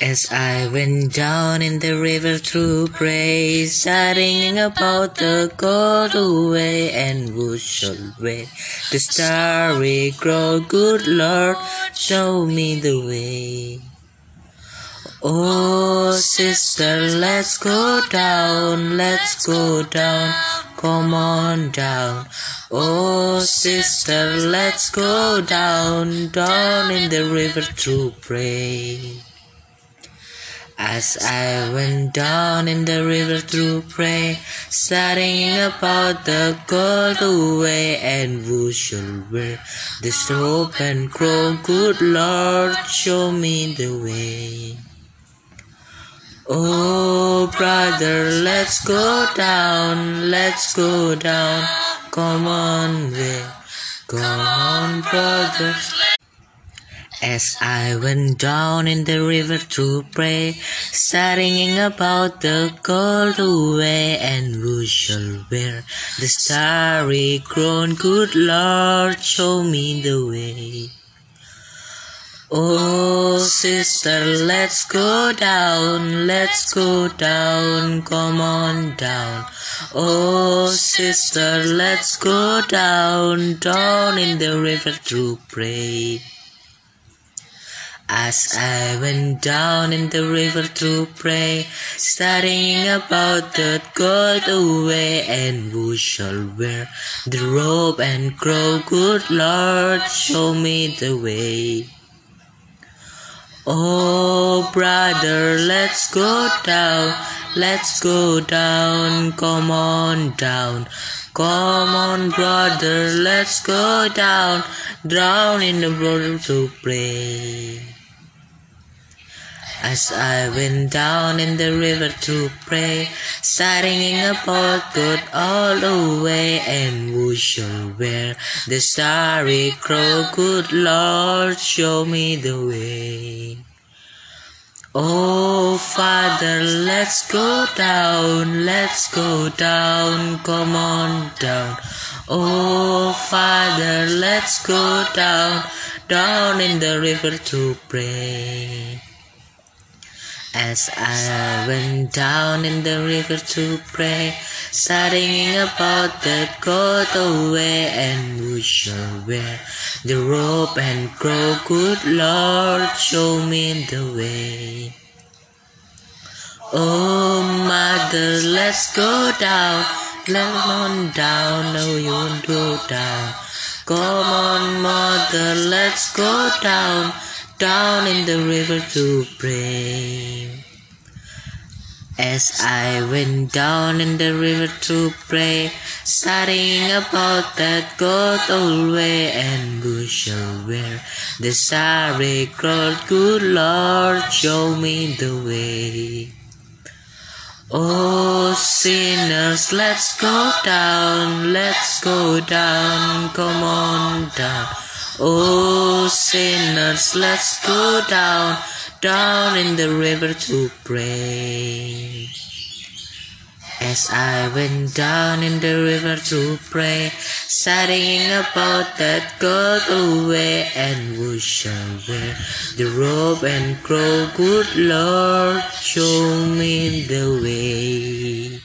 As I went down in the river to pray, studying about the golden way and who shall way the starry grow, good Lord, show me the way. Oh, sister, let's go down, let's go down, come on down. Oh, sister, let's go down, down in the river to pray. As I went down in the river to pray, studying about the golden way and who shall wear this and crown, good Lord, show me the way. Oh, brother, let's go down, let's go down, come on, way, come on, brother. As I went down in the river to pray, studying about the golden way and who shall wear the starry crown, good Lord, show me the way. Oh, sister, let's go down, let's go down, come on down. Oh, sister, let's go down, down in the river to pray. As I went down in the river to pray, studying about the gold away, and who shall wear the robe and crow? good Lord, show me the way. Oh, brother, let's go down, let's go down, come on down. Come on, brother, let's go down, down in the water to pray. As I went down in the river to pray, studying about God all the way, and who shall wear the starry crown? Good Lord, show me the way. Oh, Father, let's go down, let's go down, come on down. Oh, Father, let's go down, down in the river to pray. As I went down in the river to pray, studying about that golden way and who shall wear the robe and crow, good Lord, show me the way. Oh, mother, let's go down, let on down, no, you won't go down. Come on, mother, let's go down, down in the river to pray. As I went down in the river to pray, studying about that golden way and who shall wear the sorry crown, good Lord, show me the way. Oh, sinners, let's go down, let's go down, come on down. Oh, sinners, let's go down, down in the river to pray. As I went down in the river to pray, studying about that golden away and who shall wear the robe and crow, good Lord, show me the way.